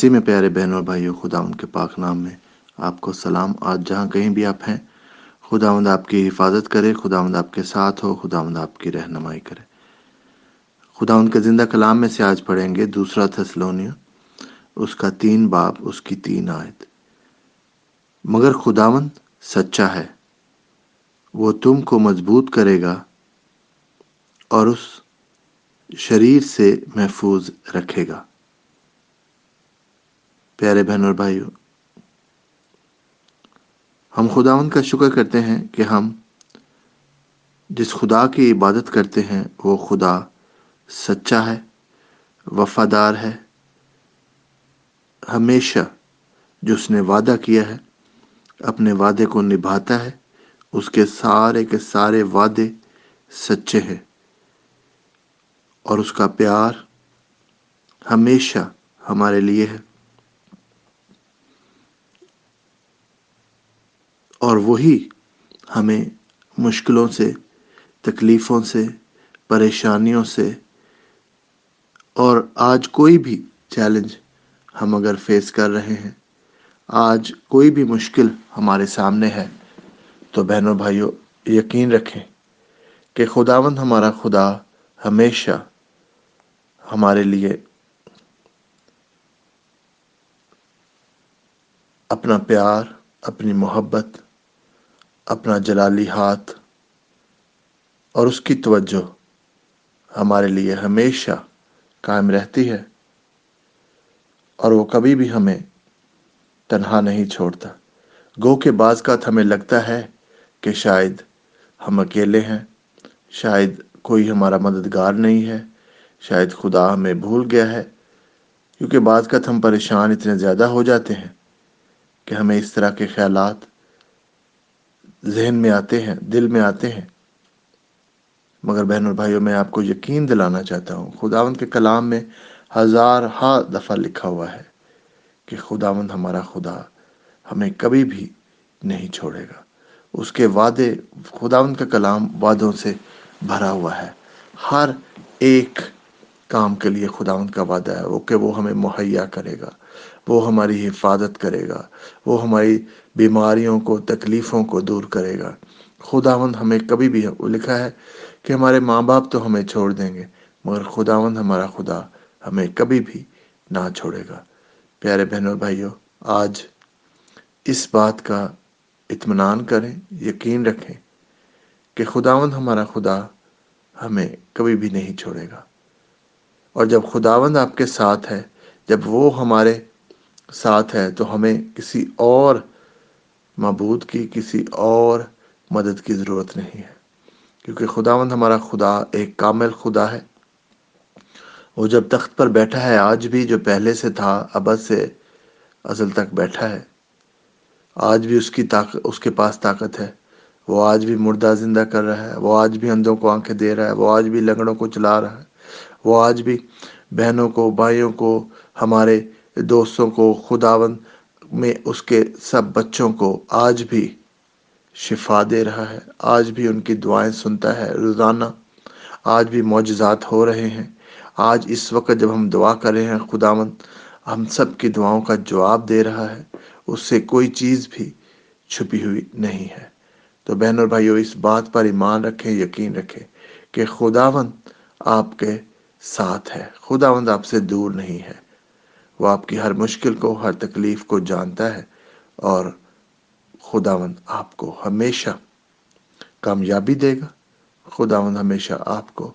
مسیح میں پیارے بہن اور بھائیوں، خدا ان کے پاک نام میں آپ کو سلام۔ آج جہاں کہیں بھی آپ ہیں، خدا مند آپ کی حفاظت کرے، خدا مند آپ کے ساتھ ہو، خدا مند آپ کی رہنمائی کرے۔ خدا ان کے زندہ کلام میں سے آج پڑھیں گے دوسرا تھسلونیا اس کا تین باب، اس کی تین آیت۔ مگر خداوند سچا ہے، وہ تم کو مضبوط کرے گا اور اس شریر سے محفوظ رکھے گا۔ پیارے بہن اور بھائیوں ہم خداون کا شکر کرتے ہیں کہ ہم جس خدا کی عبادت کرتے ہیں، وہ خدا سچا ہے، وفادار ہے، ہمیشہ جو اس نے وعدہ کیا ہے، اپنے وعدے کو نبھاتا ہے، اس کے سارے کے سارے وعدے سچے ہیں۔ اور اس کا پیار ہمیشہ ہمارے لیے ہے۔ اور وہی ہمیں مشکلوں سے، تکلیفوں سے، پریشانیوں سے اور آج کوئی بھی چیلنج ہم اگر فیس کر رہے ہیں، آج کوئی بھی مشکل ہمارے سامنے ہے۔ تو بہنوں بھائیوں یقین رکھیں کہ خداوند ہمارا خدا ہمیشہ ہمارے لیے اپنا پیار، اپنی محبت اپنا جلالی ہاتھ اور اس کی توجہ ہمارے لیے ہمیشہ قائم رہتی ہے اور وہ کبھی بھی ہمیں تنہا نہیں چھوڑتا۔ گو کے بعض کا ہمیں لگتا ہے کہ شاید ہم اکیلے ہیں، شاید کوئی ہمارا مددگار نہیں ہے، شاید خدا ہمیں بھول گیا ہے، کیونکہ بعض کا ہم پریشان اتنے زیادہ ہو جاتے ہیں کہ ہمیں اس طرح کے خیالات ذہن میں آتے ہیں، دل میں آتے ہیں۔ مگر بہن اور بھائیوں میں آپ کو یقین دلانا چاہتا ہوں، خداوند کے کلام میں ہزار ہا دفعہ لکھا ہوا ہے کہ خداوند ہمارا خدا ہمیں کبھی بھی نہیں چھوڑے گا۔ اس کے وعدے، خداوند کا کلام وعدوں سے بھرا ہوا ہے۔ ہر ایک کام کے لیے خداوند کا وعدہ ہے، وہ کہ وہ ہمیں مہیا کرے گا۔ وہ ہماری حفاظت کرے گا، وہ ہماری بیماریوں کو، تکلیفوں کو دور کرے گا۔ خداوند ہمیں کبھی بھی لکھا ہے کہ ہمارے ماں باپ تو ہمیں چھوڑ دیں گے، مگر خداوند ہمارا خدا ہمیں کبھی بھی نہ چھوڑے گا۔ پیارے بہنوں بھائیوں، آج اس بات کا اطمینان کریں، یقین رکھیں کہ خداوند ہمارا خدا ہمیں کبھی بھی نہیں چھوڑے گا۔ اور جب خداوند آپ کے ساتھ ہے جب وہ ہمارے ساتھ ہے تو ہمیں کسی اور معبود کی، کسی اور مدد کی ضرورت نہیں ہے۔ کیونکہ خداوند ہمارا خدا ایک کامل خدا ہے۔ وہ جب تخت پر بیٹھا ہے، آج بھی جو پہلے سے تھا ابد سے ازل تک بیٹھا ہے۔ آج بھی اس کی طاقت اس کے پاس طاقت ہے۔ وہ آج بھی مردہ زندہ کر رہا ہے۔ وہ آج بھی اندھوں کو آنکھیں دے رہا ہے۔ وہ آج بھی لنگڑوں کو چلا رہا ہے۔ وہ آج بھی بہنوں کو، بھائیوں کو، ہمارے دوستوں کو خداون میں اس کے سب بچوں کو آج بھی شفا دے رہا ہے۔ آج بھی ان کی دعائیں سنتا ہے۔ روزانہ آج بھی معجزات ہو رہے ہیں۔ آج اس وقت جب ہم دعا کر رہے ہیں خداون ہم سب کی دعاؤں کا جواب دے رہا ہے۔ اس سے کوئی چیز بھی چھپی ہوئی نہیں ہے۔ تو بہن اور بھائیوں، اس بات پر ایمان رکھیں، یقین رکھیں کہ خداون آپ کے ساتھ ہے۔ خداوند آپ سے دور نہیں ہے۔ وہ آپ کی ہر مشکل کو، ہر تکلیف کو جانتا ہے اور خداوند آپ کو ہمیشہ کامیابی دے گا۔ خداوند ہمیشہ آپ کو،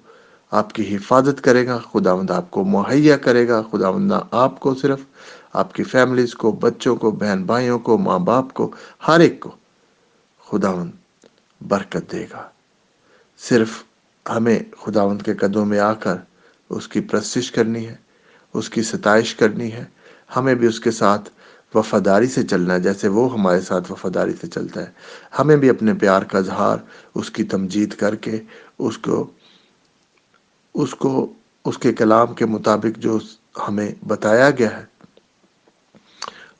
آپ کی حفاظت کرے گا۔ خداوند آپ کو مہیا کرے گا۔ خداوند نہ آپ کو صرف، آپ کی فیملیز کو، بچوں کو بہن بھائیوں کو ماں باپ کو، ہر ایک کو خداوند برکت دے گا۔ صرف ہمیں خداوند کے قدموں میں آ کر اس کی پرستش کرنی ہے، اس کی ستائش کرنی ہے۔ ہمیں بھی اس کے ساتھ وفاداری سے چلنا ہے، جیسے وہ ہمارے ساتھ وفاداری سے چلتا ہے۔ ہمیں بھی اپنے پیار کا اظہار، اس کی تمجید کر کے، اس کو اس کو، اس کے کلام کے مطابق جو ہمیں بتایا گیا ہے،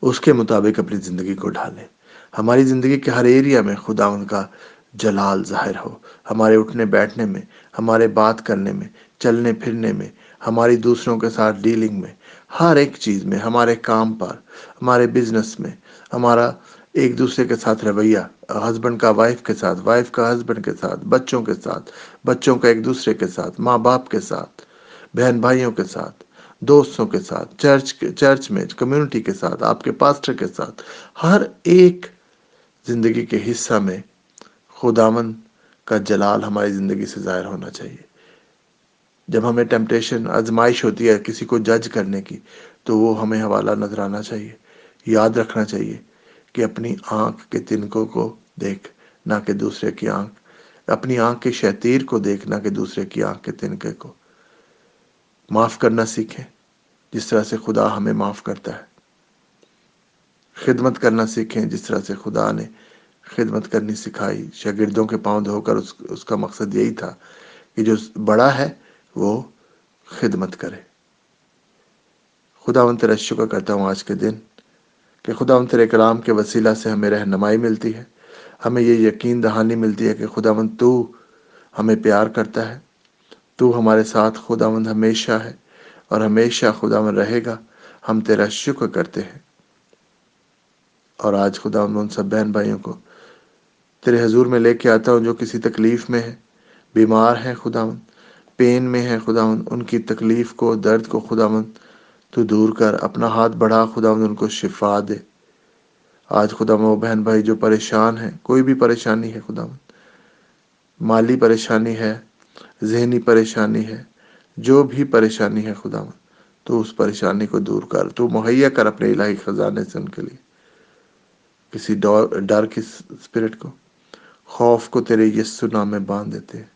اس کے مطابق اپنی زندگی کو ڈھالیں۔ ہماری زندگی کے ہر ایریا میں خدا ان کا جلال ظاہر ہو۔ ہمارے اٹھنے بیٹھنے میں، ہمارے بات کرنے میں چلنے پھرنے میں، ہماری دوسروں کے ساتھ ڈیلنگ میں، ہر ایک چیز میں، ہمارے کام پر، ہمارے بزنس میں، ہمارا ایک دوسرے کے ساتھ رویہ ہسبینڈ کا وائف کے ساتھ وائف کا ہسبینڈ کے ساتھ، بچوں کے ساتھ، بچوں کا ایک دوسرے کے ساتھ، ماں باپ کے ساتھ، بہن بھائیوں کے ساتھ، دوستوں کے ساتھ چرچ کے چرچ میں کمیونٹی کے ساتھ، آپ کے پاسٹر کے ساتھ، ہر ایک زندگی کے حصہ میں خداون کا جلال ہماری زندگی سے ظاہر ہونا چاہیے۔ جب ہمیں ٹیمپٹیشن آزمائش ہوتی ہے کسی کو جج کرنے کی، تو وہ ہمیں حوالہ نظر آنا چاہیے، یاد رکھنا چاہیے کہ اپنی آنکھ کے تنکوں کو دیکھ، نہ کہ دوسرے کی آنکھ۔ اپنی آنکھ کے شیطیر کو دیکھ، نہ کہ دوسرے کی آنکھ کے تنکے کو۔ معاف کرنا سیکھیں، جس طرح سے خدا ہمیں معاف کرتا ہے۔ خدمت کرنا سیکھیں، جس طرح سے خدا نے خدمت کرنی سکھائی۔ شاگردوں کے پاؤں دھو کر اس اس کا مقصد یہی تھا کہ جو بڑا ہے وہ خدمت کرے۔ خدا ان تیرا شکر کرتا ہوں آج کے دن کہ خدا ان تیرے کلام کے وسیلہ سے ہمیں رہنمائی ملتی ہے۔ ہمیں یہ یقین دہانی ملتی ہے کہ خدا مند تو ہمیں پیار کرتا ہے۔ تو ہمارے ساتھ خدا مند ہمیشہ ہے اور ہمیشہ خدا مند رہے گا۔ ہم تیرا شکر کرتے ہیں۔ اور آج خدا ان سب بہن بھائیوں کو تیرے حضور میں لے کے آتا ہوں جو کسی تکلیف میں ہے بیمار ہیں خدا مند پین میں ہے خدا مند ان کی تکلیف کو، درد کو خدا مند تو دور کر، اپنا ہاتھ بڑھا خدا ان کو شفا دے۔ آج خدا وہ بہن بھائی جو پریشان ہیں، کوئی بھی پریشانی ہے خدا مند مالی پریشانی ہے، ذہنی پریشانی ہے، جو بھی پریشانی ہے خدا مند تو اس پریشانی کو دور کر، تو مہیا کر اپنے الہی خزانے سے ان کے لیے۔ کسی ڈر کی اسپرٹ کو، خوف کو تیرے یسو نام میں باندھ دیتے ہیں۔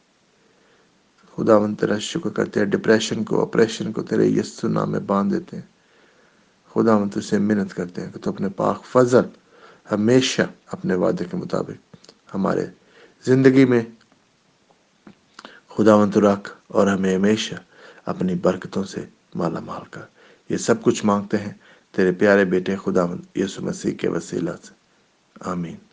خدا من تیرا شکر کرتے ہیں ڈپریشن کو اپریشن کو تیرے یسو نام میں باندھ دیتے ہیں۔ خدا من تجھ سے محنت کرتے ہیں کہ تو اپنے پاک فضل ہمیشہ اپنے وعدے کے مطابق ہمارے زندگی میں خدا من تو رکھ اور ہمیں ہمیشہ اپنی برکتوں سے مالا مال کر۔ یہ سب کچھ مانگتے ہیں۔ تیرے پیارے بیٹے خدا مند یسو مسیح کے وسیلہ سے۔ آمین۔